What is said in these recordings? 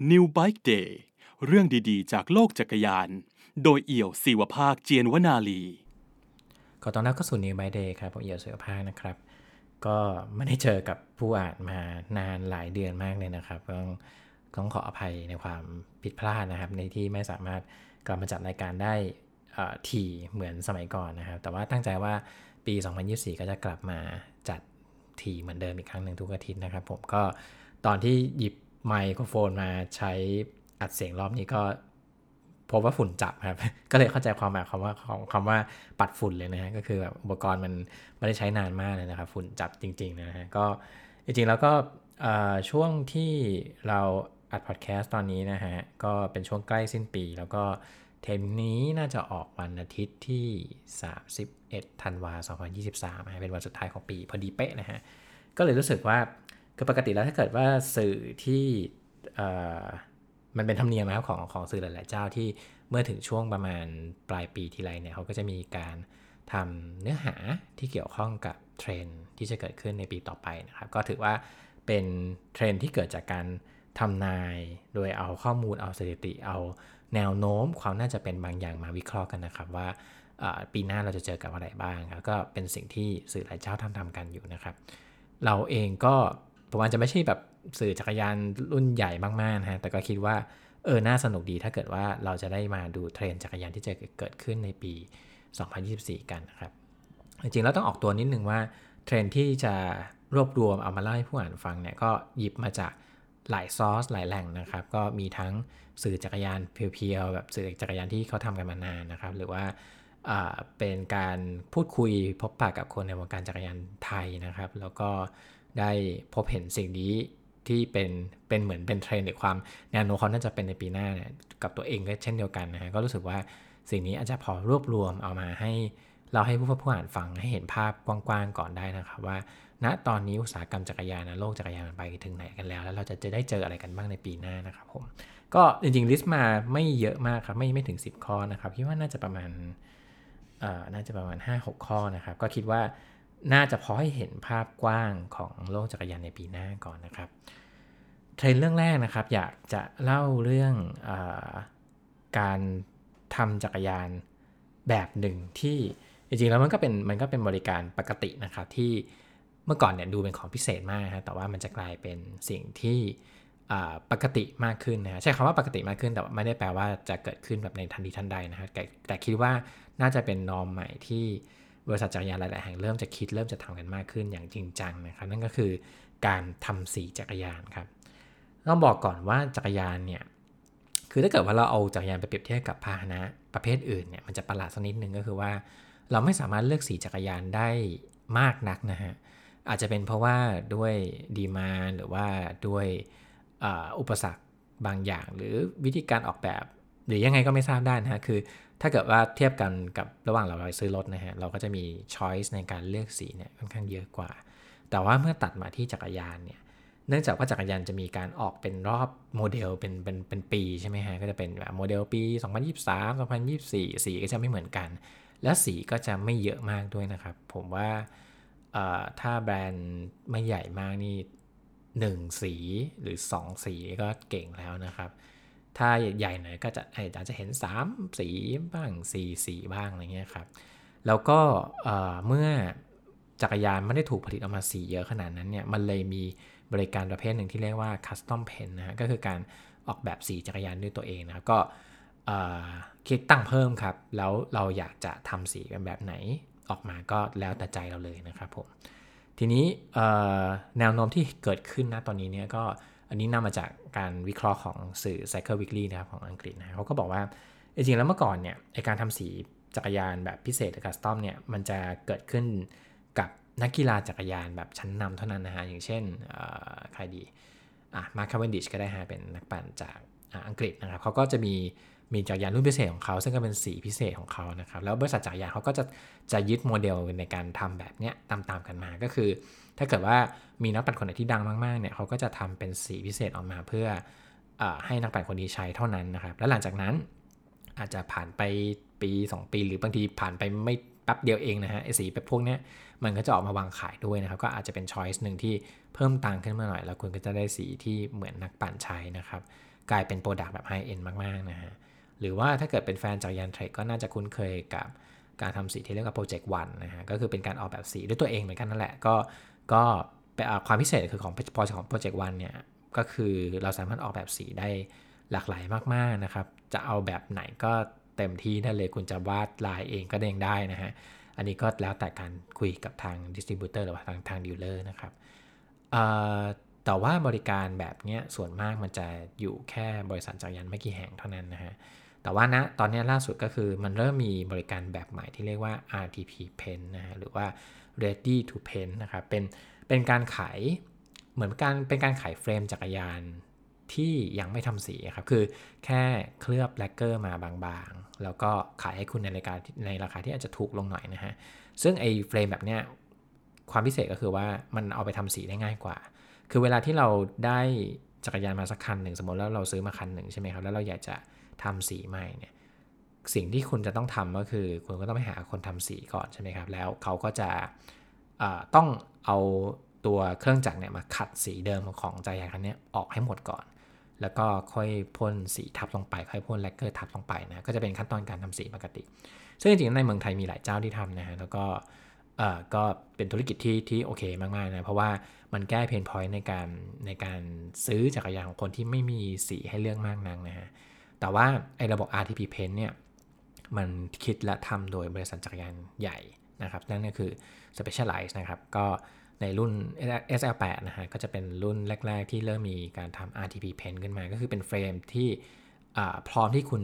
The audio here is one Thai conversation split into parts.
New Bike Day เรื่องดีๆ จากโลกจักรยาน โดยเอี่ยวศิวภาคเจียนวนาลี ขอต้อนรับเข้าสู่ New Bike Day ครับผมเอี่ยวศิวภาคนะครับ ก็ไม่ได้เจอกับผู้อ่านมานานหลายเดือนมากเลยนะครับต้องต้องขออภัยในความผิดพลาดนะครับ ในที่ไม่สามารถกลับมาจัดรายการได้ทีเหมือนสมัยก่อนนะครับ แต่ว่าตั้งใจว่าปี 2024 ก็จะกลับมาจัดทีเหมือนเดิมอีกครั้งหนึ่งทุกอาทิตย์นะครับ ผมก็ตอนที่หยิบ ไมโครโฟนมาใช้อัดเสียงรอบนี้ก็พบว่าฝุ่นจับครับ ก็เลยเข้าใจความหมายคำว่าของคำว่าปัดฝุ่นเลยนะฮะ ก็คือแบบอุปกรณ์มันไม่ได้ใช้นานมากเลยนะครับ ฝุ่นจับจริงๆนะฮะ ก็จริงๆแล้วก็ช่วงที่เราอัดพอดแคสต์ตอนนี้นะฮะ ก็เป็นช่วงใกล้สิ้นปี แล้วก็เทมนี้น่าจะออกวันอาทิตย์ที่ 31ธันวาคม2023นะเป็นวันสุดท้ายของปีพอดีเป๊ะนะฮะ ก็เลยรู้สึกว่า คือปกติแล้วถ้าเกิดว่าสื่อที่มันเป็นธรรมเนียมนะครับของของสื่อหลาย ๆ เจ้าที่เมื่อถึงช่วงประมาณปลายปีทีไรเนี่ยเขาก็จะมีการทำเนื้อหาที่เกี่ยวข้องกับเทรนที่จะเกิดขึ้นในปีต่อไปนะครับ ก็ถือว่าเป็นเทรนที่เกิดจากการทำนาย โดยเอาข้อมูลเอาสถิติ เอาแนวโน้มความน่าจะเป็นบางอย่างมาวิเคราะห์กันนะครับว่าปีหน้าเราจะเจอกับอะไรบ้างครับก็เป็นสิ่งที่สื่อหลายเจ้าทำทำกันอยู่นะครับ เราเองก็ ผมอาจจะไม่ใช่แบบสื่อจักรยานรุ่นใหญ่มากๆนะฮะ แต่ก็คิดว่าเออ น่าสนุกดีถ้าเกิดว่าเราจะได้มาดูเทรนจักรยานที่จะเกิดขึ้นในปี 2024 กันนะครับ จริงๆ แล้วต้องออกตัวนิดนึงว่าเทรนที่จะรวบรวมเอามาเล่าให้ผู้อ่านฟังเนี่ยก็หยิบมาจากหลายซอสหลายแหล่งนะครับ ก็มีทั้งสื่อจักรยานเพียวๆแบบสื่อจักรยานที่เขาทำกันมานานนะครับ หรือว่าเป็นการพูดคุยพบปะกับคนในวงการจักรยานไทยนะครับ แล้วก็ ได้พบเห็นสิ่งนี้ที่เป็นเป็นเหมือนเป็นเทรนหรือความแนวโน้มเขาน่าจะเป็นในปีหน้าเนี่ยกับตัวเองก็เช่นเดียวกันนะฮะก็รู้สึกว่าสิ่งนี้อาจจะพอรวบรวมเอามาให้เราให้ผู้ผู้อ่านฟังให้เห็นภาพกว้างๆก่อนได้นะครับว่า ณตอนนี้อุตสาหกรรมจักรยานนะโลกจักรยานมันไปถึงไหนกันแล้ว แล้วเราจะจะได้เจออะไรกันบ้างในปีหน้านะครับผมก็จริงๆลิสต์มาไม่เยอะมากครับไม่ไม่ถึง 10 ข้อนะครับคิดว่าน่าจะประมาณเอ่อน่าจะประมาณ 5-6 ข้อนะครับ ก็คิดว่า น่าจะพอให้เห็นภาพกว้างของโลกจักรยานในปีหน้าก่อนนะครับ เทรนเรื่องแรกนะครับ อยากจะเล่าเรื่องอการทำจักรยานแบบหนึ่งที่จริงๆแล้วมันก็เป็นมันก็เป็นบริการปกตินะครับที่เมื่อก่อนเนี่ยดูเป็นของพิเศษมากฮะแต่ว่ามันจะกลายเป็นสิ่งที่ปกติมากขึ้นนะใช้คำว่าปกติมากขึ้นแต่ไม่ได้แปลว่าจะเกิดขึ้นแบบในทันทีทันใดนะฮะแต่แต่คิดว่าน่าจะเป็นนอมใหม่ที่ บริษัทจักรยานหลาย ๆ แห่งเริ่มจะคิดเริ่มจะทำกันมากขึ้นอย่างจริงจังนะครับนั่นก็คือการทำสีจักรยานครับต้องบอกก่อนว่าจักรยานเนี่ยคือถ้าเกิดว่าเราเอาจักรยานไปเปรียบเทียบกับพาหนะประเภทอื่นเนี่ยมันจะประหลาดสักนิดนึงก็คือว่า เราไม่สามารถเลือกสีจักรยานได้มากนักนะฮะอาจจะเป็นเพราะว่าด้วยดีมาหรือว่าด้วยอุปสรรคบางอย่าง หรือวิธีการออกแบบ หรือยังไงก็ไม่ทราบได้นะฮะคือ ถ้าเกิดว่าเทียบกันกับระหว่างเราไปซื้อรถนะฮะ เราก็จะมีช้อยส์ในการเลือกสีเนี่ยค่อนข้างเยอะกว่า แต่ว่าเมื่อตัดมาที่จักรยานเนี่ย เนื่องจากว่าจักรยานจะมีการออกเป็นรอบโมเดลเป็นเป็นเป็นปีใช่ไหมฮะ ก็จะเป็นแบบโมเดลปี 2023 2024 สีก็จะไม่เหมือนกัน และสีก็จะไม่เยอะมากด้วยนะครับ ผมว่าถ้าแบรนด์ไม่ใหญ่มากนี่ 1 สีหรือ 2 สีก็เก่งแล้วนะครับ ถ้าใหญ่หน่อยก็จะอาจจะเห็น 3 สีบ้าง 4 สีบ้างอะไรเงี้ยครับ แล้วก็เมื่อจักรยานไม่ได้ถูกผลิตออกมาสีเยอะขนาดนั้นเนี่ย มันเลยมีบริการประเภทหนึ่งที่เรียกว่า custom pen นะฮะ ก็คือการออกแบบสีจักรยานด้วยตัวเองนะก็คิดตั้งเพิ่มครับ แล้วเราอยากจะทำสีกันแบบไหนออกมาก็แล้วแต่ใจเราเลยนะครับผม ทีนี้แนวโน้มที่เกิดขึ้นนะตอนนี้เนี่ยก็ อันนี้นำมาจากการวิเคราะห์ของสื่อ Cycle Weekly นะครับของอังกฤษนะเขาก็บอกว่าจริงๆแล้วเมื่อก่อนเนี่ยการทำสีจักรยานแบบพิเศษหรือ custom เนี่ยมันจะเกิดขึ้นกับนักกีฬาจักรยานแบบชั้นนำเท่านั้นนะฮะอย่างเช่นใครดีอะ Mark Cavendish ก็ได้ฮะเป็นนักปั่นจากอังกฤษนะครับเขาก็จะมีมีจักรยานรุ่นพิเศษของเขา ซึ่งก็เป็นสีพิเศษของเขานะครับแล้วบริษัทจักรยานเขาก็จะจะยึดโมเดลในการทำแบบเนี้ยตามๆกันมาก็คือ ถ้าเกิดว่ามีนักปั่นคนไหนที่ดังมากๆเนี่ยเขาก็จะทำเป็นสีพิเศษออกมาเพื่ออให้นักปั่นคนนี้ใช้เท่านั้นนะครับ แล้วหลังจากนั้นอาจจะผ่านไปปี 2 ปี หรือบางทีผ่านไปไม่แป๊บเดียวเองนะฮะไอสีแบบพวกเนี้ยมันก็จะออกมาวางขายด้วยนะครับ ก็อาจจะเป็น choice หนึ่งที่เพิ่มตังค์ขึ้นมาหน่อย แล้วคุณก็จะได้สีที่เหมือนนักปั่นใช้นะครับ กลายเป็น product แบบ high-end มากๆนะฮะหรือว่าถ้าเกิดเป็นแฟนจักรยาน Trek ก็น่าจะคุ้นเคยกับการทำสีที่เรียกว่า Project One นะฮะก็คือเป็นการออกแบบสีด้วยตัวเองเหมือนกันนั่นแหละก็ ก็ความพิเศษคือของพอของ Project One เนี่ยก็คือเราสามารถออกแบบสีได้หลากหลายมากๆนะครับ จะเอาแบบไหนก็เต็มที่ได้เลยคุณจะวาดลายเองก็เองได้นะฮะ อันนี้ก็แล้วแต่การคุยกับทาง distributor หรือว่าทางทาง dealer นะครับแต่ว่าบริการแบบนี้ส่วนมากมันจะอยู่แค่บริษัทจักรยานไม่กี่แห่งเท่านั้นนะฮะ แต่ว่าณนะตอนนี้ล่าสุดก็คือมันเริ่มมีบริการแบบใหม่ที่เรียกว่า RTP Pen นะฮะหรือว่า Ready to Pen นะครับเป็นเป็นการขายเหมือนการเป็นการขายเฟรมจักรยานที่ยังไม่ทำสีครับ คือแค่เคลือบแลกเกอร์มาบางๆ แล้วก็ขายให้คุณในราคาในราคาที่อาจจะถูกลงหน่อยนะฮะ ซึ่งไอ้เฟรมแบบเนี้ยความพิเศษก็คือว่ามันเอาไปทำสีได้ง่ายกว่า คือเวลาที่เราได้จักรยานมาสักคันหนึ่งสมมติแล้วเราซื้อมาคันหนึ่งใช่ไหมครับ แล้วเราอยากจะทำสีใหม่เนี่ย สิ่งที่คุณจะต้องทำก็คือคุณก็ต้องไปหาคนทำสีก่อนใช่ไหมครับ แล้วเขาก็จะต้องเอาตัวเครื่องจักรเนี่ยมาขัดสีเดิมของจักรยานคันนี้ออกให้หมดก่อน แล้วก็ค่อยพ่นสีทับลงไปค่อยพ่นแลกเกอร์ทับลงไปนะก็จะเป็นขั้นตอนการทำสีปกติ ซึ่งจริงๆในเมืองไทยมีหลายเจ้าที่ทำนะฮะแล้วก็เออก็เป็นธุรกิจที่ที่โอเคมากๆนะเพราะว่ามันแก้เพนพอยต์ในการในการซื้อจักรยานของคนที่ไม่มีสีให้เลือกมากนักนะฮะแต่ว่าไอ้ระบบ RTP Pen เนี่ย มันคิดและทำโดยบริษัทจักรยานใหญ่นะครับ นั่นก็คือ Specialized นะครับ ก็ในรุ่น SL8 นะฮะ ก็จะเป็นรุ่นแรก ๆ ที่เริ่มมีการทำ RTP Pen ขึ้นมา ก็คือเป็นเฟรมที่พร้อมที่คุณ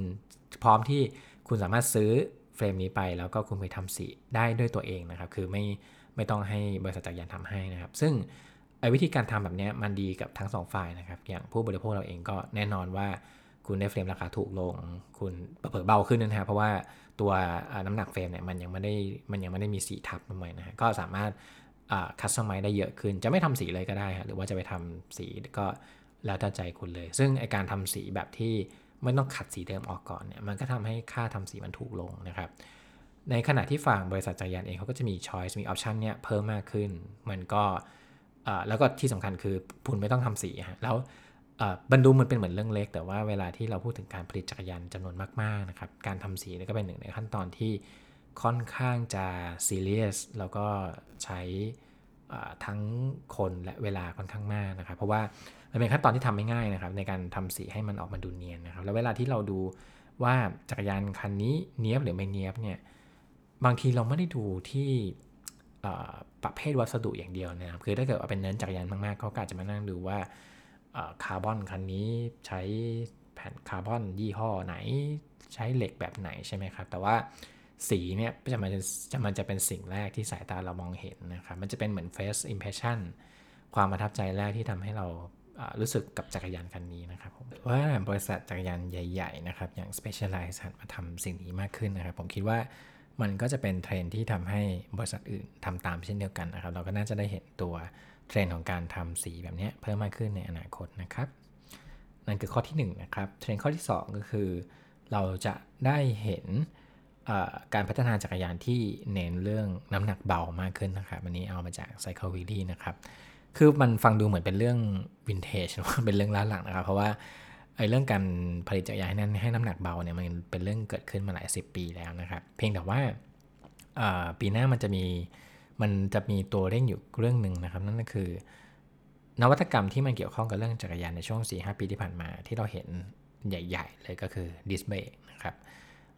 พร้อมที่คุณสามารถซื้อเฟรมนี้ไปแล้วก็คุณไปทำสีได้ด้วยตัวเองนะครับ คือไม่ไม่ต้องให้บริษัทจักรยานทำให้นะครับ ซึ่งไอ้วิธีการทำแบบนี้มันดีกับทั้ง2ฝ่ายนะครับ อย่างผู้บริโภคเราเองก็แน่นอนว่า คุณได้เฟรมราคาถูกลง คุณเปิดเบาขึ้นนะครับเพราะว่าตัวน้ำหนักเฟรมเนี่ยมันยังไม่ได้มันยังไม่ได้มีสีทับลงไปนะฮะก็สามารถคัสตอมไมได้เยอะขึ้น จะไม่ทำสีเลยก็ได้หรือว่าจะไปทำสีก็แล้วแต่ใจคุณเลย ซึ่งไอการทำสีแบบที่ไม่ต้องขัดสีเดิมออกก่อนเนี่ยมันก็ทำให้ค่าทำสีมันถูกลงนะครับในขณะที่ฝั่งบริษัทจักรยานเองเขาก็จะมี choice มี option เนี่ยเพิ่มมากขึ้น มันก็แล้วก็ที่สำคัญคือคุณไม่ต้องทำสีฮะแล้ว บรรดูมันเป็นเหมือนเรื่องเล็ก แต่ว่าเวลาที่เราพูดถึงการผลิตจักรยานจำนวนมากๆนะครับการทำสีก็เป็นหนึ่งในขั้นตอนที่ค่อนข้างจะซีเรียสแล้วก็ใช้ทั้งคนและเวลาค่อนข้างมากนะครับ เพราะว่ามันเป็นขั้นตอนที่ทำไม่ง่ายนะครับ ในการทำสีให้มันออกมาดูเนียนนะครับ แล้วเวลาที่เราดูว่าจักรยานคันนี้เนี้ยบหรือไม่เนี้ยบเนี่ยบางทีเราไม่ได้ดูที่ประเภทวัสดุอย่างเดียวนะครับ คือถ้าเกิดว่าเป็นเนื้อจักรยานมากๆเขาก็อาจจะมานั่งดูว่า คาร์บอนคันนี้ใช้แผ่นคาร์บอนยี่ห้อไหนใช้เหล็กแบบไหนใช่ไหมครับ แต่ว่าสีเนี่ยจะมันจะมันจะเป็นสิ่งแรกที่สายตาเรามองเห็นนะครับ มันจะเป็นเหมือน face impression ความประทับใจแรกที่ทำให้เรารู้สึกกับจักรยานคันนี้นะครับผมว่าบริษัทจักรยานใหญ่ ๆ นะครับ อย่าง Specialized มาทำสิ่งนี้มากขึ้นนะครับ ผมคิดว่ามันก็จะเป็นเทรนที่ทำให้บริษัทอื่นทำตามเช่นเดียวกันนะครับ เราก็น่าจะได้เห็นตัว เทรนของการทำสีแบบนี้เพิ่มมากขึ้นในอนาคตนะครับ นั่นคือข้อที่1นนะครับ เทรนข้อที่ 2 ก็คือ เราจะได้เห็นการพัฒนาจักรยานที่เน้นเรื่องน้ำหนักเบามากขึ้นนะครับอันนี้เอามาจาก Cycle w e e k l y นะครับ คือมันฟังดูเหมือนเป็นเรื่องวินเทจหรือว่าเป็นเรื่องล้าหลังนะครับ เพราะว่าไอ้เรื่องการผลิตจักรยานนั้นให้น้ำหนักเบาเนี่ยมันเป็นเรื่องเกิดขึ้นมาหลายสิบปีแล้วนะครับ เพียงแต่ว่าปีหน้ามันจะมี มันจะมีตัวเร่งอยู่เรื่องหนึ่งนะครับ นั่นก็คือนวัตกรรมที่มันเกี่ยวข้องกับเรื่องจักรยานในช่วง 4-5 ปีที่ผ่านมา ที่เราเห็นใหญ่ๆ เลยก็คือ disc brake นะครับ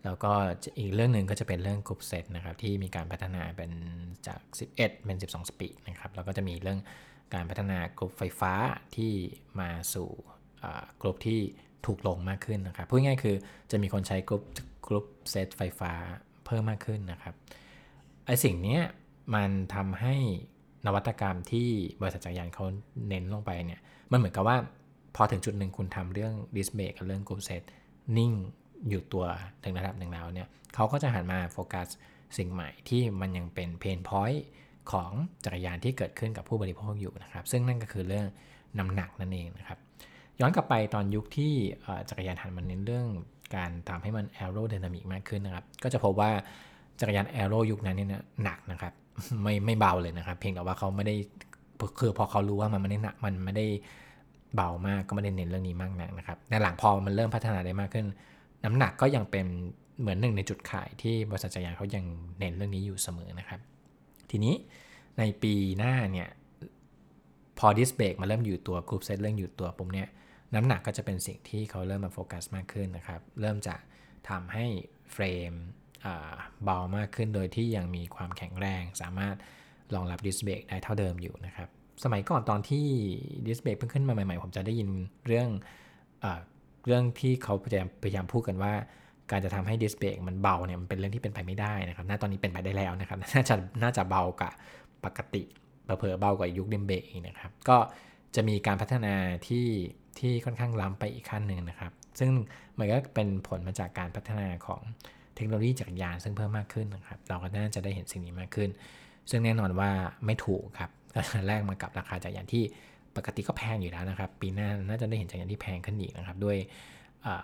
แล้วก็อีกเรื่องหนึ่งก็จะเป็นเรื่อง groupset นะครับ ที่มีการพัฒนาเป็นจาก 11 เป็น 12 speed นะครับ แล้วก็จะมีเรื่องการพัฒนากรุ๊ปไฟฟ้าที่มาสู่กรุ๊ปที่ถูกลงมากขึ้นนะครับ พูดง่ายคือจะมีคนใช้ group groupset ไฟฟ้าเพิ่มมากขึ้นนะครับไอสิ่งนี้ มันทำให้นวัตกรรมที่บริษัทจักรยานเขาเน้นลงไปเนี่ย มันเหมือนกับว่าพอถึงจุดหนึ่งคุณทำเรื่อง disc brake กับเรื่อง groupset นิ่งอยู่ตัวถึงระดับหนึ่งแล้วเนี่ยเขาก็จะหันมาโฟกัสสิ่งใหม่ที่มันยังเป็น pain point ของจักรยานที่เกิดขึ้นกับผู้บริโภคอยู่นะครับ ซึ่งนั่นก็คือเรื่องน้ำหนักนั่นเองนะครับ ย้อนกลับไปตอนยุคที่จักรยานหันมาเน้นเรื่องการทำให้มัน aerodynamic มากขึ้นนะครับ ก็จะพบว่าจักรยาน aero ยุคนั้นเนี่ยหนักนะครับ ไม่ไม่เบาเลยนะครับ เพียงแต่ว่าเขาไม่ได้คือพอเขารู้ว่ามันไม่ได้หนักมันไม่ได้เบามากก็ไม่ได้เน้นเรื่องนี้มากนักนะครับในหลังพอมันเริ่มพัฒนาได้มากขึ้น น้ำหนักก็ยังเป็นเหมือนหนึ่งในจุดขายที่บริษัทจักรยานเขายังเน้นเรื่องนี้อยู่เสมอนะครับ ทีนี้ในปีหน้าเนี่ยพอ disc brake มาเริ่มอยู่ตัว groupset เริ่มอยู่ตัวปุ๊บเนี่ยน้ำหนักก็จะเป็นสิ่งที่เขาเริ่มมาโฟกัสมากขึ้นนะครับ เริ่มจะทำให้ frame เบามากขึ้นโดยที่ยังมีความแข็งแรง สามารถรองรับ disc brake ได้เท่าเดิมอยู่นะครับ สมัยก่อนตอนที่ disc brake เพิ่งขึ้นมาใหม่ๆ ผมจะได้ยินเรื่องอเรื่องที่เขาพยายามพยายามพูดกันว่า การจะทำให้ดิสเบรกมันเบาเนี่ยมันเป็นเรื่องที่เป็นไปไม่ได้นะครับ ณ ตอนนี้เป็นไปได้แล้วนะครับ น่าจะน่าจะเบากว่าปกติเผลอเบากว่ายุคดิมเบรกนะครับ ก็จะมีการพัฒนาที่ที่ค่อนข้างล้ำไปอีกขั้นหนึ่งนะครับ ซึ่งมันก็เป็นผลมาจากการพัฒนาของ เทคโนโลยีจักรยานซึ่งเพิ่มมากขึ้นนะครับ เราก็น่าจะได้เห็นสิ่งนี้มากขึ้น ซึ่งแน่นอนว่าไม่ถูกครับแลกมากับราคาจักรยานที่ปกติก็แพงอยู่แล้วนะครับ ปีหน้าน่าจะได้เห็นจักรยานที่แพงขึ้นอีกนะครับ ด้วย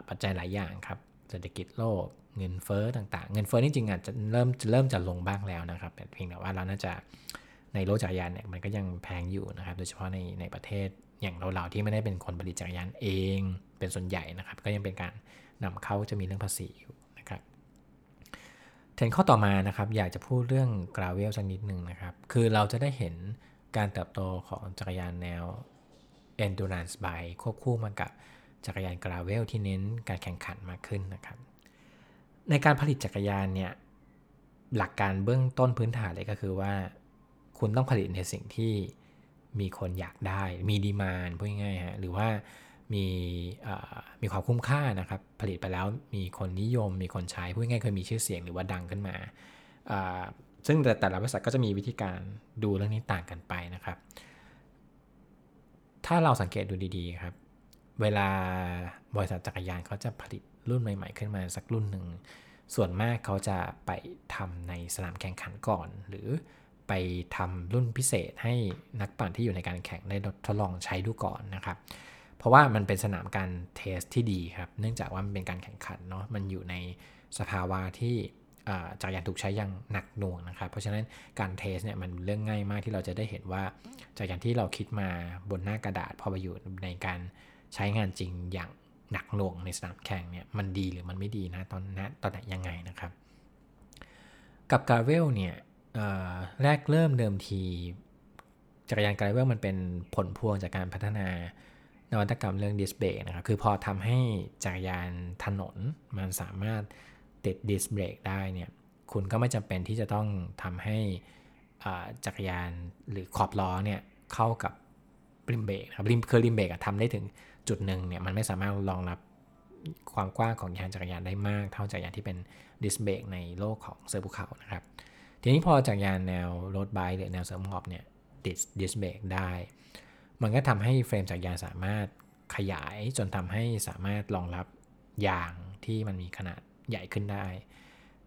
ปัจจัยหลายอย่างครับเศรษฐกิจโลกเงินเฟ้อต่างๆ เงินเฟ้อนี่จริงอาจจะเริ่มเริ่มจะลงบ้างแล้วนะครับแต่เพียงแต่ว่าเราน่าจะในโลกจักรยานเนี่ยมันก็ยังแพงอยู่นะครับ โดยเฉพาะในในประเทศอย่างเราๆที่ไม่ได้เป็นคนผลิตจักรยานเอง เป็นส่วนใหญ่นะครับ ก็ยังเป็นการนำเข้าจะมีเรื่องภาษีอยู่ นะครับเทนข้อต่อมานะครับอยากจะพูดเรื่องกราเวลสักนิดหนึ่งนะครับ คือเราจะได้เห็นการเติบโตของจักรยานแนว endurance bike ควบคู่มากับจักรยานกราเวลที่เน้นการแข่งขันมากขึ้นนะครับ ในการผลิตจักรยานเนี่ยหลักการเบื้องต้นพื้นฐานเลยก็คือว่า คุณต้องผลิตในสิ่งที่มีคนอยากได้ มีดีมานพูดง่ายๆฮะหรือว่า มีมีความคุ้มค่านะครับ ผลิตไปแล้วมีคนนิยม มีคนใช้พูดง่ายๆเคยมีชื่อเสียงหรือว่าดังขึ้นมา ซึ่งแต่แต่ละบริษัทก็จะมีวิธีการดูเรื่องนี้ต่างกันไปนะครับ ถ้าเราสังเกตดูดีๆครับ เวลาบริษัทจักรยานเขาจะผลิตรุ่นใหม่ๆ ขึ้นมาสักรุ่นหนึ่ง ส่วนมากเขาจะไปทำในสนามแข่งขันก่อน หรือไปทำรุ่นพิเศษให้นักปั่นที่อยู่ในการแข่งได้ทดลองใช้ดูก่อนนะครับ เพราะว่ามันเป็นสนามการเทสที่ดีครับ เนื่องจากว่ามันเป็นการแข่งขันเนาะ มันอยู่ในสภาวะที่จักรยานถูกใช้อย่างหนักหน่วงนะครับ เพราะฉะนั้นการเทสเนี่ยมันเรื่องง่ายมากที่เราจะได้เห็นว่าจักรยานที่เราคิดมาบนหน้ากระดาษพอไปอยู่ในการใช้งานจริงอย่างหนักหน่วงในสนามแข่งเนี่ยมันดีหรือมันไม่ดีนะตอนนั้นตอนไหนยังไงนะครับ กับกาเวลเนี่ยแรกเริ่มเดิมที จักรยาน gravel มันเป็นผลพวงจากการพัฒนา นวัตกรรมเรื่องดิสเบรกนะครับ คือพอทำให้จักรยานถนนมันสามารถติดดิสเบรกได้เนี่ย คุณก็ไม่จำเป็นที่จะต้องทำให้จักรยานหรือขอบล้อเนี่ยเข้ากับ rim brake ครับ rim คือ rim brake ทำได้ถึงจุดหนึ่งเนี่ยมันไม่สามารถรองรับความกว้างของยางจักรยานได้มาก เท่าจักรยานที่เป็นดิสเบรกในโลกของเซอร์ฟภูเขานะครับ ทีนี้พอจากรยานแนวรถไบค์หรือแนวเสริมหอบเนี่ยดิสดิสเบรกได้ มันก็ทำให้เฟรมจากยานสามารถขยายจนทำให้สามารถรองรับยางที่มันมีขนาดใหญ่ขึ้นได้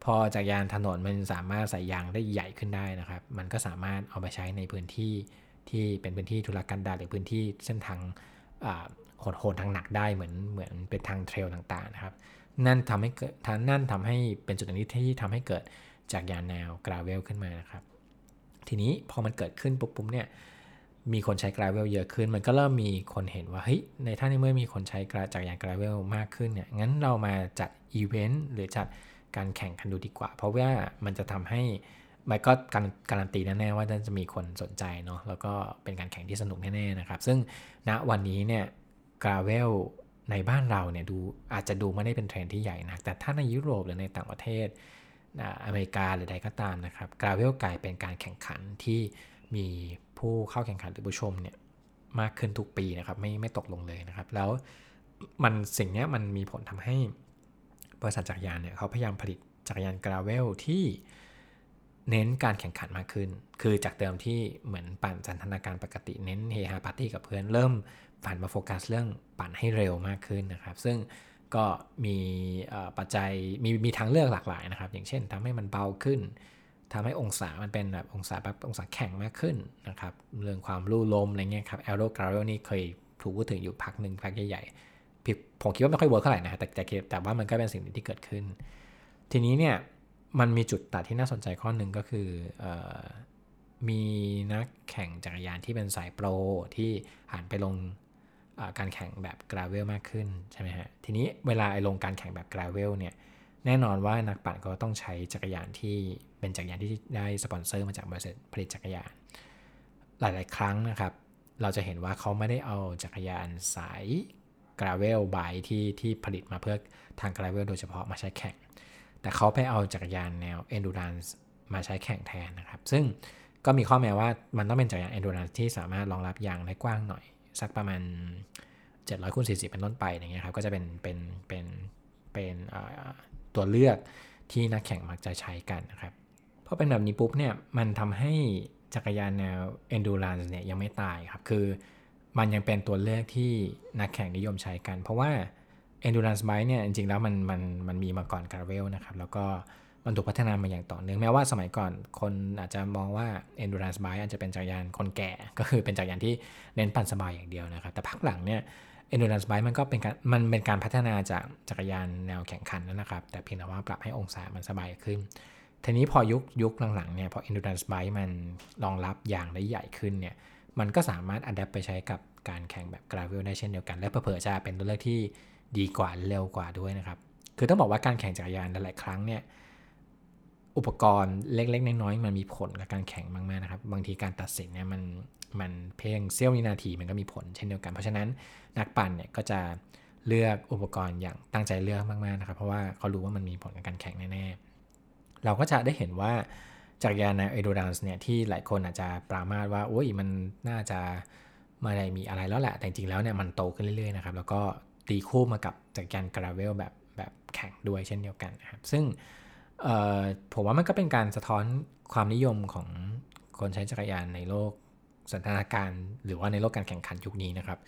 พอจากยานถนนมันสามารถใส่ยางได้ใหญ่ขึ้นได้นะครับ มันก็สามารถเอาไปใช้ในพื้นที่ที่เป็นพื้นที่ธุรกันดารหรือพื้นที่เส้นทางโหดๆทางหนักได้เหมือนเหมือนเป็นทางเทรลต่างๆนะครับ นั่นทำให้เกิดนั่นทำให้เป็นจุดนี้ที่ทำให้เกิดจากยานแนวกราเวลขึ้นมานะครับ ทีนี้พอมันเกิดขึ้นปุ๊บปุ๊บเนี่ย มีคนใช้กราเวลเยอะขึ้น มันก็เริ่มมีคนเห็นว่าเฮ้ยในท่านี้เมื่อมีคนใช้กราจากยานกราเวลมากขึ้นเนี่ยงั้นเรามาจัดอีเวนต์หรือจัดการแข่งกันดูดีกว่า เพราะว่ามันจะทำให้มันก็การการันตีแน่ๆว่าจะมีคนสนใจเนาะแล้วก็เป็นการแข่งที่สนุกแน่ๆนะครับ ซึ่งณวันนี้เนี่ยกราเวลในบ้านเราเนี่ยดูอาจจะดูไม่ได้เป็นเทรนที่ใหญ่นะแต่ถ้าในยุโรปหรือในต่างประเทศอเมริกาหรือใดก็ตามนะครับกราเวลกลายเป็นการแข่งขันที่ มีผู้เข้าแข่งขันหรือผู้ชมเนี่ยมากขึ้นทุกปีนะครับไม่ไม่ตกลงเลยนะครับ แล้วมันสิ่งนี้มันมีผลทำให้บริษัทจักรยานเนี่ยเขาพยายามผลิตจักรยานกราเวลที่เน้นการแข่งขันมากขึ้น คือจากเดิมที่เหมือนปั่นสันทนาการปกติเน้นเฮฮาปาร์ตี้กับเพื่อนเริ่มหันมาโฟกัสเรื่องปั่นให้เร็วมากขึ้นนะครับ ซึ่งก็มีปัจจัยมีมีทางเลือกหลากหลายนะครับ อย่างเช่นทำให้มันเบาขึ้น ทำให้องศามันเป็นแบบองศาแบบองศาแข่งมากขึ้นนะครับเรื่องความลู่ลมอะไรเงี้ยครับ aero gravel นี่เคยถูกพูดถึงอยู่พักหนึ่งพักใหญ่ๆผมคิดว่าไม่ค่อย work เท่าไหร่นะแต่แต่แต่ว่ามันก็เป็นสิ่งที่เกิดขึ้น ทีนี้เนี่ยมันมีจุดตัดที่น่าสนใจข้อหนึ่งก็คืออมีนักแข่งจักรยานที่เป็นสายโปรที่หันไปลงการแข่งแบบกราเวลมากขึ้นใช่ไหมฮะทีนี้เวลาไอ้ลงการแข่งแบบกราเวลเนี่ย แน่นอนว่านักปั่นก็ต้องใช้จักรยานที่เป็นจักรยานที่ได้สปอนเซอร์มาจากบริษัทผลิตจักรยาน หลาย ๆ ครั้งนะครับ เราจะเห็นว่าเขาไม่ได้เอาจักรยานสายกราเวลไบที่ที่ผลิตมาเพื่อทางกราเวลโดยเฉพาะมาใช้แข่ง แต่เขาไปเอาจักรยานแนว endurance มาใช้แข่งแทนนะครับ ซึ่งก็มีข้อแม้ว่ามันต้องเป็นจักรยาน endurance ที่สามารถรองรับยางได้กว้างหน่อย สักประมาณ 700คูณ40 เป็นต้นไปอย่างเงี้ยครับ ก็จะเป็นเป็นเป็นเป็น ตัวเลือกที่นักแข่งมักจะใช้กันนะครับพอเป็นแบบนี้ปุ๊บเนี่ยมันทำให้จักรยานแนว endurance เนี่ยยังไม่ตายครับ คือมันยังเป็นตัวเลือกที่นักแข่งนิยมใช้กัน เพราะว่า endurance bike เนี่ยจริงๆแล้วมันมันมันมีมาก่อน gravel นะครับ แล้วก็มันถูกพัฒนามาอย่างต่อเนื่องแม้ว่าสมัยก่อนคนอาจจะมองว่า endurance bike อาจจะเป็นจักรยานคนแก่ ก็คือเป็นจักรยานที่เน้นปั่นสบายอย่างเดียวนะครับ แต่พักหลังเนี่ย endurance bike มันก็เป็นการมันเป็นการพัฒนาจากจักรยานแนวแข่งขันนั่นนะครับ แต่เพียงแต่ว่าปรับให้องศามันสบายขึ้นทีนี้พอยุคยุคหลังๆเนี่ยพอ endurance bike มันรองรับยางได้ใหญ่ขึ้นเนี่ยมันก็สามารถอัดแอปไปใช้กับการแข่งแบบ gravel ได้เช่นเดียวกัน และเผื่อจะเป็นตัวเลือกที่ดีกว่าเร็วกว่าด้วยนะครับ คือต้องบอกว่าการแข่งจักรยานหลายๆครั้งเนี่ย อุปกรณ์เล็ก ๆ น้อยๆมันมีผลกับการแข่งมากๆนะครับ บางทีการตัดสินเนี่ยมันมันเพียงเสี้ยววินาทีมันก็มีผลเช่นเดียวกัน เพราะฉะนั้นนักปั่นเนี่ยก็จะเลือกอุปกรณ์อย่างตั้งใจเลือกมากๆนะครับ เพราะว่าเขารู้ว่ามันมีผลกับการแข่งแน่ๆ เราก็จะได้เห็นว่าจักรยานในเอโดดานส์เนี่ยที่หลายคนอาจจะปรามาสว่าโอ้ยมันน่าจะไม่ได้มีอะไรแล้วแหละ แต่จริงๆแล้วเนี่ยมันโตขึ้นเรื่อยๆนะครับแล้วก็ตีคู่มากับจักรยานกราเวลแบบแบบแข่งด้วยเช่นเดียวกันนะครับซึ่ง ผมว่ามันก็เป็นการสะท้อนความนิยมของคนใช้จักรยานในโลกสถานการณ์หรือว่าในโลกการแข่งขันยุคนี้นะครับ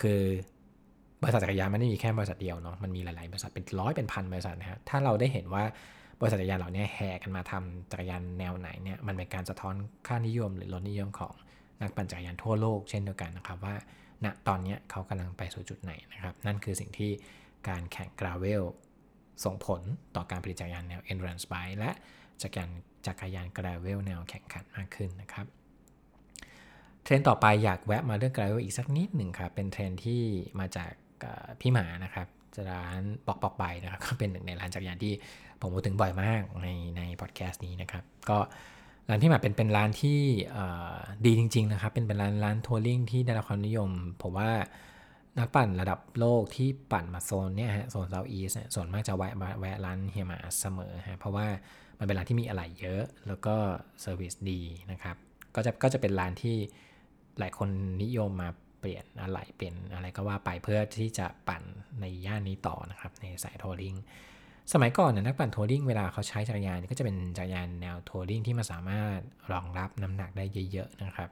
คือบริษัทจักรยานไม่ได้มีแค่บริษัทเดียวเนาะมันมีหลายๆบริษัทเป็นร้อยเป็นพันบริษัทนะฮะถ้าเราได้เห็นว่าบริษัทจักรยานเหล่านี้แห่กันมาทำจักรยานแนวไหนเนี่ยมันเป็นการสะท้อนค่านิยม หรือรสนิยมของนักปั่นจักรยานทั่วโลกเช่นเดียวกันนะครับว่าณตอนนี้เขากำลังไปสู่จุดไหนนะครับ นั่นคือสิ่งที่การแข่ง gravel ส่งผลต่อการผลิตจักรยานแนว endurance bike และจักรยานจักรยาน gravel แนวแข่งขันมากขึ้นนะครับ เทรนด์ต่อไปอยากแวะมาเรื่อง gravel อีกสักนิดหนึ่งครับ เป็นเทรนด์ที่มาจากพี่หมานะครับร้านปอกปอกใบนะครับก็เป็นหนึ่งในร้านจักรยานที่ผมพูดถึงบ่อยมากในในพอดแคสต์นี้นะครับ ก็ร้านที่มาเป็นเป็นร้านที่ดีจริง ๆ นะครับ เป็นเป็นร้านร้านทัวริงที่ได้รับความนิยม ผมว่า นักปั่นระดับโลกที่ปั่นมาโซนเนี่ยฮะโซนเซาท์อีสเนี่ยส่วนมากจะแวะแวะร้านเฮียมาเสมอฮะเพราะว่ามันเป็นร้านที่มีอะไหล่เยอะ แล้วก็เซอร์วิสดีนะครับก็จะก็จะเป็นร้านที่หลายคนนิยมมาเปลี่ยนอะไหล่เปลี่ยนอะไรก็ว่าไปเพื่อที่จะปั่นในย่านนี้ต่อนะครับในสายทัวริงสมัยก่อนนักปั่นทัวริงเวลาเขาใช้จักรยานก็จะเป็นจักรยานแนวทัวริงที่มันสามารถรองรับน้ำหนักได้เยอะๆนะครับ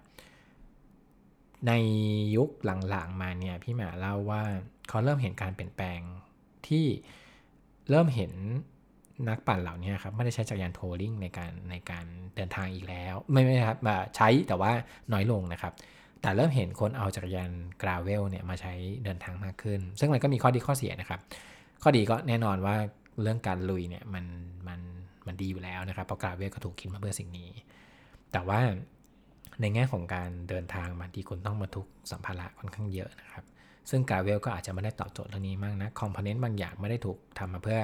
ในยุคหลังๆมาเนี่ยพี่หมาเล่าว่าเขาเริ่มเห็นการเปลี่ยนแปลงที่เริ่มเห็นนักปั่นเหล่านี้ครับไม่ได้ใช้จักรยานโทริงในการในการเดินทางอีกแล้ว ไม่ไม่ครับใช้แต่ว่าน้อยลงนะครับ แต่เริ่มเห็นคนเอาจักรยานกราเวลเนี่ยมาใช้เดินทางมากขึ้น ซึ่งมันก็มีข้อดีข้อเสียนะครับ ข้อดีก็แน่นอนว่าเรื่องการลุยเนี่ยมันมันมันดีอยู่แล้วนะครับเพราะกราเวลก็ถูกคิดมาเพื่อสิ่งนี้ แต่ว่า ในแง่ของการเดินทางบางทีคุณต้องบรรทุกสัมภาระค่อนข้างเยอะนะครับ ซึ่งกาเวลก็อาจจะไม่ได้ตอบโจทย์เรื่องนี้มากนะคอมโพเนนต์บางอย่างไม่ได้ถูกทำมาเพื่อ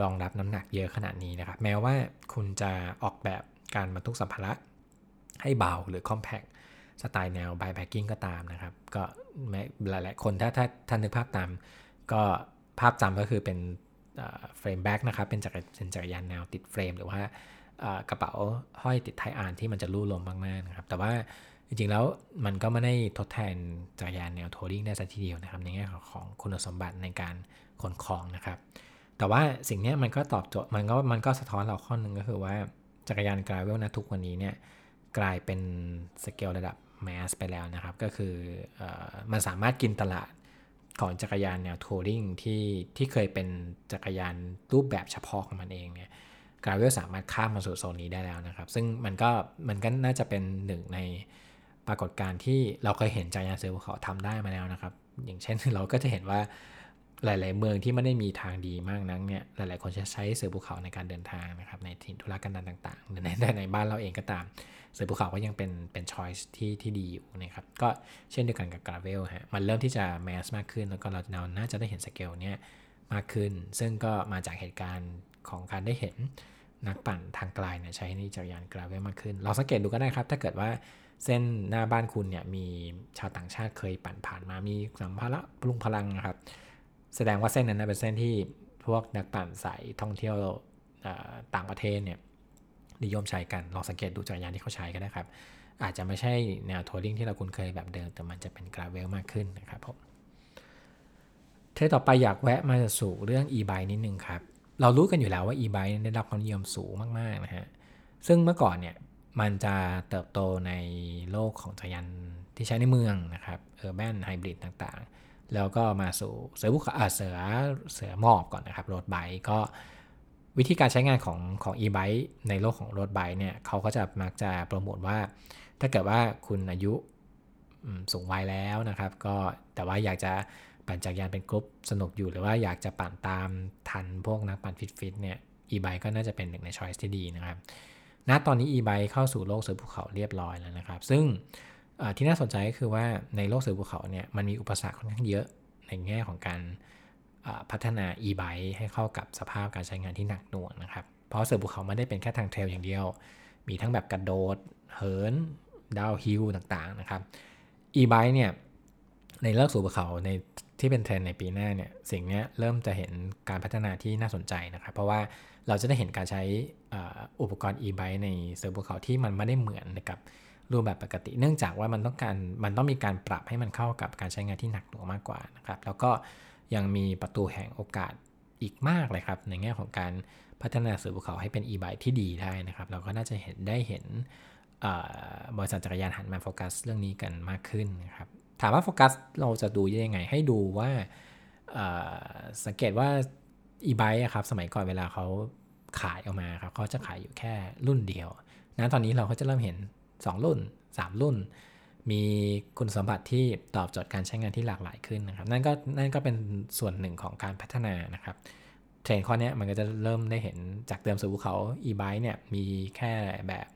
รองรับน้ำหนักเยอะขนาดนี้นะครับ แม้ว่าคุณจะออกแบบการบรรทุกสัมภาระให้เบาหรือ compact สไตล์แนว bikepacking ก็ตามนะครับ ก็หลายๆคนถ้าถ้าท่านนึกภาพตาม ก็ภาพจำก็คือเป็น frame bag นะครับ เป็นจักรเป็นจักรยานแนวติดเฟรม หรือว่า กระเป๋าห้อยติดท้ายอานที่มันจะลู่ลมมากๆนะครับ แต่ว่าจริงๆแล้วมันก็ไม่ได้ทดแทนจักรยานแนว touring ได้สักทีเดียวนะครับ ในแง่ของคุณสมบัติในการขนของนะครับ แต่ว่าสิ่งนี้มันก็ตอบโจทย์มันก็มันก็สะท้อนเราข้อหนึ่งก็คือว่าจักรยานกราเวลนะทุกวันนี้เนี่ยกลายเป็นสเกลระดับแมสไปแล้วนะครับ ก็คืออมันสามารถกินตลาดของจักรยานแนวทัวริงที่ที่เคยเป็นจักรยานรูปแบบเฉพาะของมันเองเนี่ย กราเวลสามารถข้ามมาสู่โซนนี้ได้แล้วนะครับ ซึ่งมันก็มันก็น่าจะเป็นหนึ่งในปรากฏการณ์ที่เราเคยเห็นจักรยานเซอร์เขาทำได้มาแล้วนะครับ อย่างเช่นเราก็จะเห็นว่าหลาย ๆ เมืองที่ไม่ได้มีทางดีมากนักเนี่ย หลาย ๆ คนจะใช้เสือภูเขาในการเดินทางนะครับ ในถิ่นธุรกันดารต่างๆหรือในในบ้านเราเองก็ตาม เสือภูเขาก็ยังเป็นเป็นช้อยส์ที่ที่ดีอยู่นะครับ ก็เช่นเดียวกันกับกราเวลฮะ มันเริ่มที่จะแมสมากขึ้น แล้วก็เราน่าจะได้เห็นสเกลเนี่ยมากขึ้น ซึ่งก็มาจากเหตุการณ์ ของการได้เห็นนักปั่นทางไกลเนี่ยใช้นิจักรยานกราเวลมากขึ้นลองสังเกตดูก็ได้ครับ ถ้าเกิดว่าเส้นหน้าบ้านคุณเนี่ยมีชาวต่างชาติเคยปั่นผ่านมามีสัมภาระพลุงพลังนะครับ แสดงว่าเส้นนั้นเป็นเส้นที่พวกนักปั่นสายท่องเที่ยวต่างประเทศเนี่ยนิยมใช้กันลองสังเกตดูจักรยานที่เขาใช้ก็ได้ครับ อาจจะไม่ใช่แนวทัวริงที่เราคุ้นเคยแบบเดิม แต่มันจะเป็นกราเวลมากขึ้นนะครับผมเทต่อไปอยากแวะมาสู่เรื่อง e-bike นิดนึงครับ เรารู้กันอยู่แล้วว่า e-bike ได้รับความนิยมสูงมากๆนะฮะ ซึ่งเมื่อก่อนเนี่ยมันจะเติบโตในโลกของจักรยานที่ใช้ในเมืองนะครับเออร์แบนไฮบริดต่างๆ แล้วก็มาสู่เสือบุคเสือเสือหมอบก่อนนะครับรถไบค์ก็วิธีการใช้งานของของ e-bike ในโลกของรถไบค์เนี่ยเขาก็จะมักจะโปรโมทว่า ถ้าเกิดว่าคุณอายุสูงวัยแล้วนะครับ ก็แต่ว่าอยากจะ ปั่นจักรยานเป็นกรุ๊ปสนุกอยู่หรือว่าอยากจะปั่นตามทันพวกนักปั่นฟิตๆเนี่ย e-bike ก็น่าจะเป็นหนึ่งใน choice ที่ดีนะครับ ณ ตอนนี้ e-bike เข้าสู่โลกเสือภูเขาเรียบร้อยแล้วนะครับ ซึ่งที่น่าสนใจก็คือว่าในโลกเสือภูเขาเนี่ยมันมีอุปสรรคค่อนข้างเยอะในแง่ของการพัฒนา e-bike ให้เข้ากับสภาพการใช้งานที่หนักหน่วงนะครับ เพราะเสือภูเขาไม่ได้เป็นแค่ทาง trail อย่างเดียว มีทั้งแบบกระโดด เหิน downhill ต่างๆนะครับ e-bike เนี่ยในเลิกสู่ภูเขาใน ที่เป็นเทรนในปีหน้าเนี่ยสิ่งนี้เริ่มจะเห็นการพัฒนาที่น่าสนใจนะครับ เพราะว่าเราจะได้เห็นการใช้อุปกรณ์ e-bike ในเสือภูเขาที่มันไม่ได้เหมือนกับรูปแบบปกติ เนื่องจากว่ามันต้องการมันต้องมีการปรับให้มันเข้ากับการใช้งานที่หนักหน่วงมากกว่านะครับแล้วก็ยังมีประตูแห่งโอกาสอีกมากเลยครับ ในแง่ของการพัฒนาเสือภูเขาให้เป็น e-bike ที่ดีได้นะครับ เราก็น่าจะเห็นได้เห็นบริษัทจักรยานหันมาโฟกัสเรื่องนี้กันมากขึ้นนะครับ ถามว่าโฟกัสเราจะดูยังไง ให้ดูว่าสังเกตว่า e-bike ครับสมัยก่อนเวลาเขาขายออกมาครับเขาจะขายอยู่แค่รุ่นเดียวนะตอนนี้เราก็จะเริ่มเห็น 2 รุ่น 3 รุ่น มีคุณสมบัติที่ตอบโจทย์การใช้งานที่หลากหลายขึ้นนะครับ นั่นก็นั่นก็เป็นส่วนหนึ่งของการพัฒนานะครับเทรนข้อนี้มันก็จะเริ่มได้เห็นจากเดิมเสือภูเขา e-bike เนี่ยมีแค่แบบ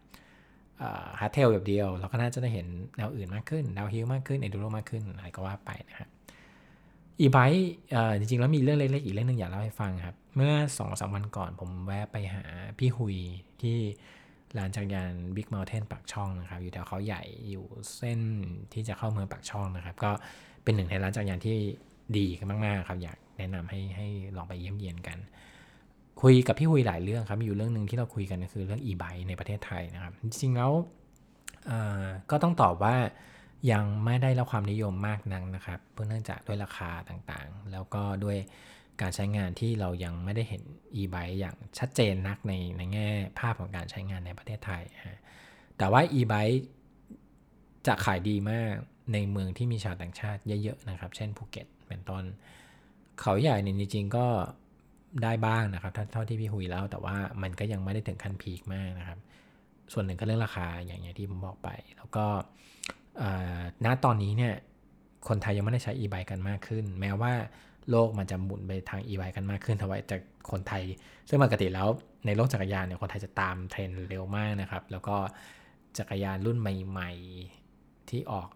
hardtail แบบเดียว เราก็น่าจะได้เห็นแนวอื่นมากขึ้น downhill มากขึ้น enduro มากขึ้นอะไรก็ว่าไปนะครับ e-bike จริงๆ แล้วมีเรื่องเล็กๆ อีกเรื่องหนึ่งอยากเล่าให้ฟังครับ เมื่อ2อสวันก่อนผมแวะไปหาพี่หุยที่ร้านจักรยาน Big Mountain ปากช่องนะครับ อยู่แถวเขาใหญ่อยู่เส้นที่จะเข้าเมืองปากช่องนะครับ ก็เป็นหนึ่งในร้านจักรยานที่ดีมากๆครับ อยากแนะนำให้ให้ลองไปเยี่ยมเยียนกัน คุยกับพี่หุยหลายเรื่องครับ มีอยู่เรื่องหนึ่งที่เราคุยกันก็คือเรื่องอีไบค์ในประเทศไทยนะครับ จริงๆแล้วก็ต้องตอบว่ายังไม่ได้รับความนิยมมากนักนะครับ เพื่อเนื่องจากด้วยราคาต่างๆ แล้วก็ด้วยการใช้งานที่เรายังไม่ได้เห็น e-bike อย่างชัดเจนนักในในแง่ภาพของการใช้งานในประเทศไทยแต่ว่า e-bike จะขายดีมากในเมืองที่มีชาวต่างชาติเยอะๆนะครับ เช่นภูเก็ตเป็นต้น เขาใหญ่ในจริงๆก็ ได้บ้างนะครับเท่าที่พี่หุยเล่าแต่ว่ามันก็ยังไม่ได้ถึงขั้น peak มากนะครับ ส่วนหนึ่งก็เรื่องราคาอย่างที่ผมบอกไป แล้วก็ณตอนนี้เนี่ยคนไทยยังไม่ได้ใช้ e-bike กันมากขึ้น แม้ว่าโลกมันจะหมุนไปทาง e-bike กันมากขึ้นแต่ว่าจากคนไทย ซึ่งปกติแล้วในโลกจักรยานเนี่ยคนไทยจะตามเทรนด์เร็วมากนะครับ แล้วก็จักรยานรุ่นใหม่ ๆ ที่ออก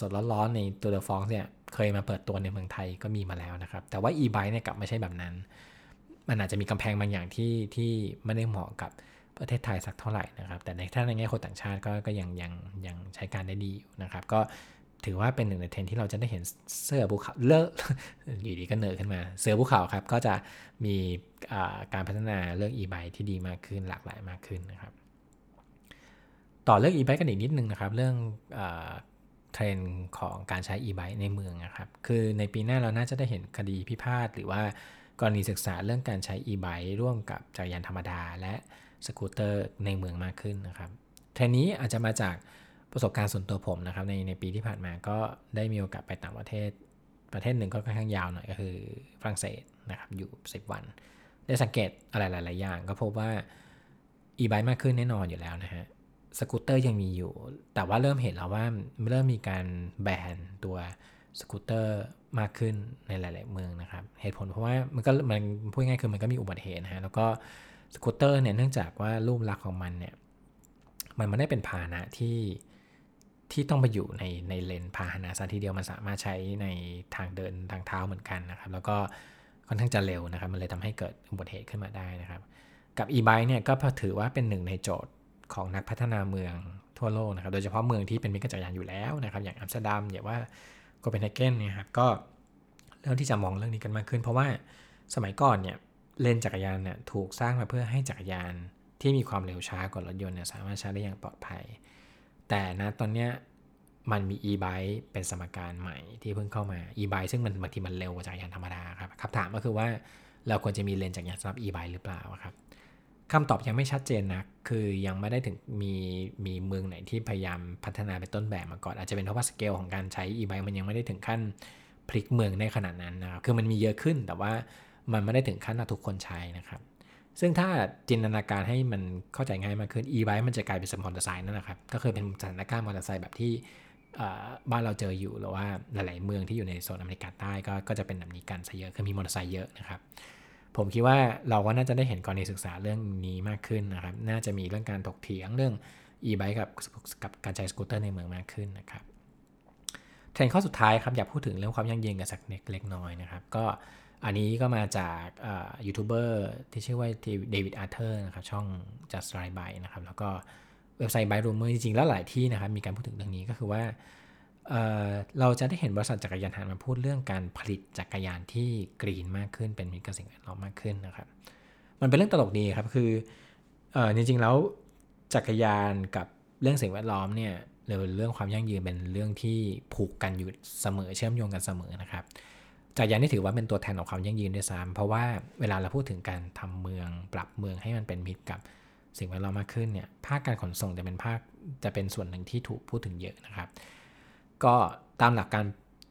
สดๆร้อนๆในตูร์เดอฟร็องส์เนี่ยเคยมาเปิดตัวในเมืองไทยก็มีมาแล้วนะครับ แต่ว่า e-bike เนี่ยกลับไม่ใช่แบบนั้น มันอาจจะมีกำแพงบางอย่างที่ที่ไม่ได้เหมาะกับประเทศไทยสักเท่าไหร่นะครับ แต่ในถ้าในแง่คนต่างชาติก็ก็ยังยังยังใช้การได้ดีอยู่นะครับ ก็ถือว่าเป็นหนึ่งในเทรนด์ที่เราจะได้เห็นเสือภูเขาเลอะอยู่ดีก็เนิร์ขึ้นมา เสือภูเขาครับ ก็จะมีการพัฒนาเรื่อง e-bike ที่ดีมากขึ้นหลากหลายมากขึ้นนะครับ ต่อเรื่อง e-bike กันอีกนิดนึงนะครับ เรื่อง เทรนด์ของการใช้ e-bike ในเมืองนะครับ คือในปีหน้าเราน่าจะได้เห็นคดีพิพาทหรือว่ากรณีศึกษาเรื่องการใช้ e-bike ร่วมกับจักรยานธรรมดาและสกูตเตอร์ในเมืองมากขึ้นนะครับเทรนด์นี้อาจจะมาจากประสบการณ์ส่วนตัวผมนะครับในในปีที่ผ่านมาก็ได้มีโอกาสไปต่างประเทศ ประเทศหนึ่งก็ค่อนข้างยาวหน่อยก็คือฝรั่งเศสนะครับอยู่ 10 วัน ได้สังเกตอะไรหลาย ๆ อย่าง ก็พบว่า e-bike มากขึ้นแน่นอนอยู่แล้วนะฮะ สกูตเตอร์ยังมีอยู่ แต่ว่าเริ่มเห็นแล้วว่าเริ่มมีการแบนตัวสกูตเตอร์มากขึ้นในหลาย ๆ เมืองนะครับ เหตุผลเพราะว่ามันก็มันพูดง่ายคือมันก็มีอุบัติเหตุนะฮะ แล้วก็สกูตเตอร์เนี่ยเนื่องจากว่ารูปลักษณ์ของมันเนี่ย มันไม่ได้เป็นพาหนะที่ที่ต้องไปอยู่ในในเลนพาหนะซะทีเดียวมันสามารถใช้ในทางเดินทางเท้าเหมือนกันนะครับ แล้วก็ค่อนข้างจะเร็วนะครับ มันเลยทำให้เกิดอุบัติเหตุขึ้นมาได้นะครับ กับ e-bike เนี่ยก็ถือว่าเป็นหนึ่งในโจทย์ ของนักพัฒนาเมืองทั่วโลกนะครับ โดยเฉพาะเมืองที่เป็นมิตรกับจักรยานอยู่แล้วนะครับ อย่างอัมสเตอร์ดัมอย่างว่าโคเปนเฮเกนเนี่ยครับก็เริ่มที่จะมองเรื่องนี้กันมากขึ้น เพราะว่าสมัยก่อนเนี่ยเลนจักรยานเนี่ยถูกสร้างมาเพื่อให้จักรยานที่มีความเร็วช้ากว่ารถยนต์เนี่ยสามารถใช้ได้อย่างปลอดภัย แต่นะตอนเนี้ยมันมี e-bike เป็นสมการใหม่ที่เพิ่งเข้ามา e-bike ซึ่งมันบางทีมันเร็วกว่าจักรยานธรรมดาครับคำถามก็คือว่าเราควรจะมีเลนจักรยานสำหรับ e-bike หรือเปล่าครับ คำตอบยังไม่ชัดเจนนะคือยังไม่ได้ถึงมีมีเมืองไหนที่พยายามพัฒนาเป็นต้นแบบมาก่อน อาจจะเป็นเพราะว่าสเกลของการใช้ e-bike มันยังไม่ได้ถึงขั้นพลิกเมืองในขนาดนั้นนะครับคือมันมีเยอะขึ้นแต่ว่ามันไม่ได้ถึงขั้นทุกคนใช้นะครับ ซึ่งถ้าจินตนาการให้มันเข้าใจง่ายมากขึ้น e-bike มันจะกลายเป็นสมอเตอร์ไซค์นั่นแหละครับ ก็คือเป็นสถานการณ์มอเตอร์ไซค์แบบที่บ้านเราเจออยู่หรือว่าหลาย ๆ เมืองที่อยู่ในโซนอเมริกาใต้ก็ก็จะเป็นแบบนี้กันซะเยอะคือมีมอเตอร์ไซค์เยอะนะครับ ผมคิดว่าเราก็น่าจะได้เห็นกรณีศึกษาเรื่องนี้มากขึ้นนะครับ น่าจะมีเรื่องการถกเถียงเรื่อง e-bike กับกับการใช้สกูตเตอร์ในเมืองมากขึ้นนะครับเทรนด์ข้อสุดท้ายครับอยากพูดถึงเรื่องความยั่งยืนกันสักเล็กน้อยนะครับ ก็อันนี้ก็มาจากยูทูบเบอร์ที่ชื่อว่าเดวิดอาร์เธอร์นะครับช่อง Just Ride Bikes นะครับแล้วก็เว็บไซต์ BikeRumor จริงๆแล้วหลายที่นะครับมีการพูดถึงเรื่องนี้ก็คือว่า เราจะได้เห็นบริษัทจักรยานหันมาพูดเรื่องการผลิตจักรยานที่ green มากขึ้นเป็นมิตรกับสิ่งแวดล้อมมากขึ้นนะครับ มันเป็นเรื่องตลกดีครับคือจริงๆแล้วจักรยานกับเรื่องสิ่งแวดล้อมเนี่ยหรือเรื่องความยั่งยืนเป็นเรื่องที่ผูกกันอยู่เสมอเชื่อมโยงกันเสมอนะครับจักรยานนี่ถือว่าเป็นตัวแทนของความยั่งยืนด้วยซ้ำเพราะว่าเวลาเราพูดถึงการทำเมืองปรับเมืองให้มันเป็นมิตรกับสิ่งแวดล้อมมากขึ้นเนี่ยภาคการขนส่งจะเป็นภาคจะเป็นส่วนหนึ่งที่ถูกพูดถึงเยอะนะครับ ก็ตามหลักการ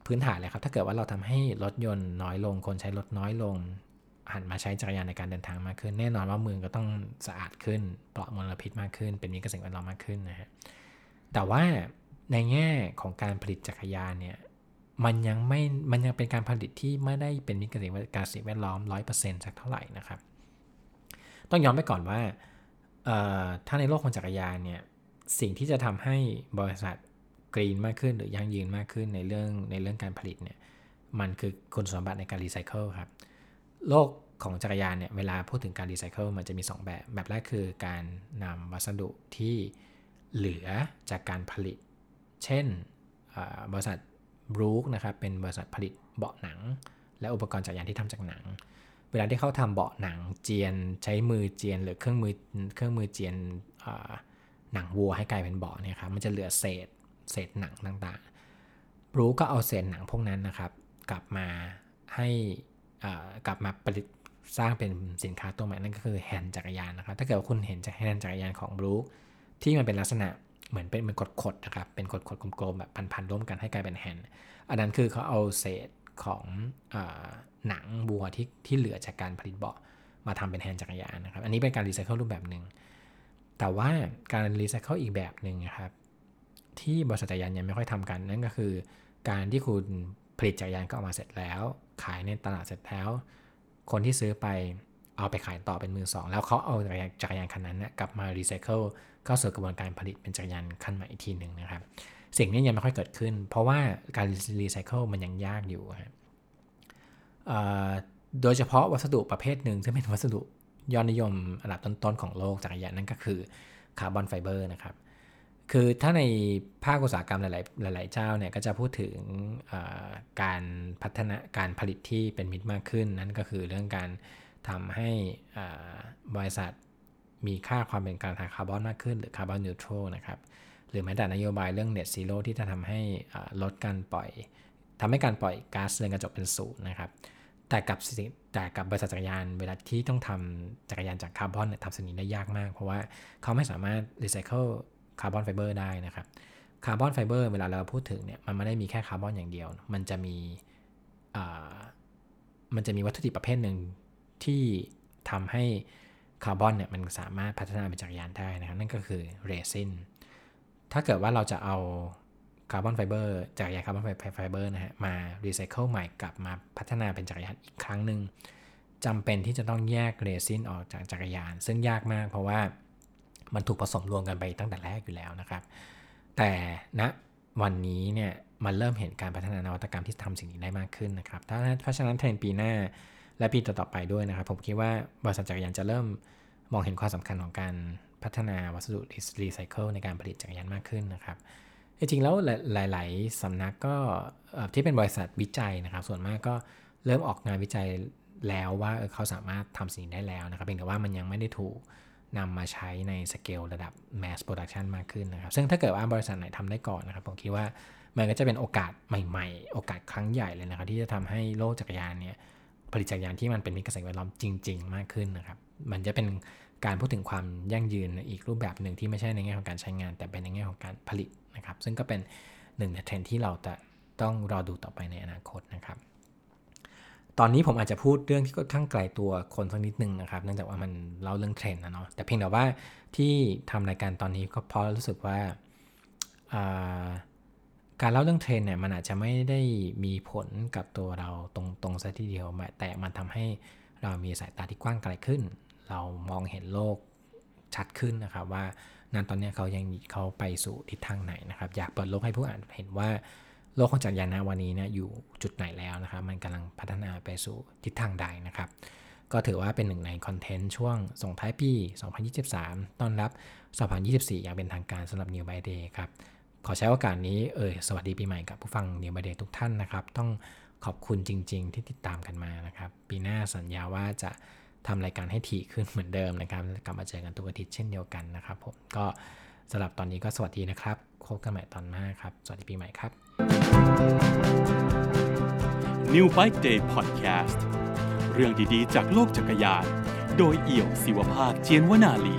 พื้นฐานเลยครับ ถ้าเกิดว่าเราทำให้รถยนต์น้อยลง คนใช้รถน้อยลง หันมาใช้จักรยานในการเดินทางมากขึ้น แน่นอนว่าเมืองก็ต้องสะอาดขึ้น ปลอดมลพิษมากขึ้น เป็นมิตรกับสิ่งแวดล้อมมากขึ้นนะฮะ แต่ว่าในแง่ของการผลิตจักรยานเนี่ยมันยังไม่ มันยังเป็นการผลิตที่ไม่ได้เป็นมิตรกับสิ่งแวดล้อมร้อยเปอร์เซ็นต์สักเท่าไหร่นะครับ ต้องย้อนไปก่อนว่าถ้าในโลกของจักรยานเนี่ย สิ่งที่จะทำให้บริษัท กรีนมากขึ้นหรือยั่งยืนมากขึ้นในเรื่องในเรื่องการผลิตเนี่ยมันคือคุณสมบัติในการรีไซเคิลครับโลกของจักรยานเนี่ยเวลาพูดถึงการรีไซเคิลมันจะมี 2 แบบ แบบแรกคือการนำวัสดุที่เหลือจากการผลิต เช่นบริษัท Brooks นะครับเป็นบริษัทผลิตเบาะหนัง และอุปกรณ์จักรยานที่ทำจากหนัง เวลาที่เขาทำเบาะหนังเจียนใช้มือเจียน หรือเครื่องมือเครื่องมือเจียนหนังวัวให้กลายเป็นเบาะเนี่ยครับมันจะเหลือเศษ เศษหนังต่างๆ Brooks ก็เอาเศษหนังพวกนั้นนะครับ กลับมาให้กลับมาผลิตสร้างเป็นสินค้าตัวใหม่นั่นก็คือแฮนด์จักรยานนะครับ ถ้าเกิดคุณเห็นจากแฮนด์จักรยานของ Brooks ที่มันเป็นลักษณะเหมือนเป็นมันขดๆนะครับ เป็นขดๆกลมๆแบบพันๆร่วมกันให้กลายเป็นแฮนด์อันนั้นคือเขาเอาเศษของเออหนังวัวที่ที่เหลือจากการผลิตเบาะมาทำเป็นแฮนด์จักรยานนะครับ อันนี้เป็นการรีไซเคิลรูปแบบหนึ่ง แต่ว่าการรีไซเคิลอีกแบบหนึ่งนะครับ ที่บริษัทจักรยานยังไม่ค่อยทำกัน นั่นก็คือ การที่คุณผลิตจักรยานก็ออกมาเสร็จแล้ว ขายในตลาดเสร็จแล้ว คนที่ซื้อไปเอาไปขายต่อเป็นมือสองแล้วเขาเอาจักรยานจักรยานคันนั้นนะกลับมารีไซเคิลเข้าสู่กระบวนการผลิตเป็นจักรยานคันใหม่อีกทีหนึ่งนะครับ สิ่งนี้ยังไม่ค่อยเกิดขึ้น เพราะว่าการรีไซเคิลมันยังยากอยู่ครับโดยเฉพาะวัสดุประเภทหนึ่งซึ่งเป็นวัสดุยอดนิยมอันดับต้นๆของโลกจักรยานนั่นก็คือคาร์บอนไฟเบอร์นะครับ คือถ้าในภาคอุตสาหกรรมหลาย ๆ หลาย ๆ เจ้าเนี่ยก็จะพูดถึงการพัฒนาการผลิตที่เป็นมิตรมากขึ้น นั่นก็คือเรื่องการทำให้บริษัทมีค่าความเป็นกลางทางคาร์บอนมากขึ้น หรือ carbon neutral นะครับหรือแม้แต่นโยบายเรื่อง net zero ที่จะทำให้ลดการปล่อยทำให้การปล่อยก๊าซเรือนกระจกเป็นศูนย์นะครับแต่กับแต่กับบริษัทจักรยานเวลาที่ต้องทำจักรยานจากคาร์บอนทำสิ่งนี้ได้ยากมาก เพราะว่าเขาไม่สามารถรีไซเคิล คาร์บอนไฟเบอร์ได้นะครับคาร์บอนไฟเบอร์เวลาเราพูดถึงเนี่ยมันไม่ได้มีแค่คาร์บอนอย่างเดียว มันจะมีมันจะมีวัตถุดิบประเภทหนึ่งที่ทำให้คาร์บอนเนี่ยมันสามารถพัฒนาเป็นจักรยานได้นะครับนั่นก็คือเรซินถ้าเกิดว่าเราจะเอาคาร์บอนไฟเบอร์จักรยานคาร์บอนไฟเบอร์นะฮะมารีไซเคิลใหม่กลับมาพัฒนาเป็นจักรยานอีกครั้งหนึ่งจำเป็นที่จะต้องแยกเรซินออกจากจักรยาน ซึ่งยากมากเพราะว่า มันถูกผสมรวมกันไปตั้งแต่แรกอยู่แล้วนะครับ แต่ณนะวันนี้เนี่ยมันเริ่มเห็นการพัฒนานวัตกรรมที่ทำสิ่งนี้ได้มากขึ้นนะครับเพราะฉะนั้นเทรนด์ปีหน้าและปีต่อๆไปด้วยนะครับ ผมคิดว่าบริษัทจักรยานจะเริ่มมองเห็นความสำคัญของการพัฒนาวัสดุรีไซเคิลในการผลิตจักรยานมากขึ้นนะครับจริงๆแล้วหลาย ๆสำนักก็ที่เป็นบริษัทวิจัยนะครับ ส่วนมากก็เริ่มออกงานวิจัยแล้วว่าเขาสามารถทำสิ่งได้แล้วนะครับเพียงแต่ว่ามันยังไม่ได้ถูก นำมาใช้ในสเกลระดับ mass production มากขึ้นนะครับ ซึ่งถ้าเกิดว่าบริษัทไหนทำได้ก่อนนะครับ ผมคิดว่ามันก็จะเป็นโอกาสใหม่ ๆ โอกาสครั้งใหญ่เลยนะครับ ที่จะทำให้โลกจักรยานเนี่ยผลิตจักรยานที่มันเป็นมิตรกับสิ่งแวดล้อมจริง ๆ มากขึ้นนะครับ มันจะเป็นการพูดถึงความยั่งยืนอีกรูปแบบหนึ่งที่ไม่ใช่ในแง่ของการใช้งาน แต่เป็นในแง่ของการผลิตนะครับ ซึ่งก็เป็นหนึ่งในเทรนด์ที่เราจะต้องรอดูต่อไปในอนาคตนะครับ ตอนนี้ผมอาจจะพูดเรื่องที่ค่อนข้างไกลตัวคุณสักนิดนึงนะครับ เนื่องจากว่ามันเล่าเรื่องเทรนด์นะเนาะ แต่เพียงแต่ว่าที่ทำรายการตอนนี้ก็เพราะรู้สึกว่าการเล่าเรื่องเทรนด์เนี่ยมันอาจจะไม่ได้มีผลกับตัวเราตรงตรงซะทีเดียว แต่มันทำให้เรามีสายตาที่กว้างไกลขึ้น เรามองเห็นโลกชัดขึ้นนะครับว่านั้นตอนนี้เขายังเขาไปสู่ทิศทางไหนนะครับ อยากเปิดโลกให้ผู้อ่านเห็นว่า โลกของจักรยานวันนี้เนี่ยอยู่จุดไหนแล้วนะครับ มันกำลังพัฒนาไปสู่ทิศทางใดนะครับ ก็ถือว่าเป็นหนึ่งในคอนเทนต์ช่วงส่งท้ายปี 2023 ต้อนรับ 2024 อย่างเป็นทางการสำหรับ New by Day ครับ ขอใช้โอกาสนี้เออสวัสดีปีใหม่กับผู้ฟังเนียบเดทุกท่านนะครับ ต้องขอบคุณจริง ๆ ที่ติดตามกันมานะครับ ปีหน้าสัญญาว่าจะทำรายการให้ถี่ขึ้นเหมือนเดิมนะครับ กลับมาเจอกันทุกอาทิตย์เช่นเดียวกันนะครับผม ก็สำหรับตอนนี้ก็สวัสดีนะครับ พบกันใหม่ตอนหน้าครับ สวัสดีปีใหม่ครับ New Bike Day Podcast เรื่องดีๆ จากโลกจักรยาน โดยเอี่ยวศิวภาคเจียนวนาลี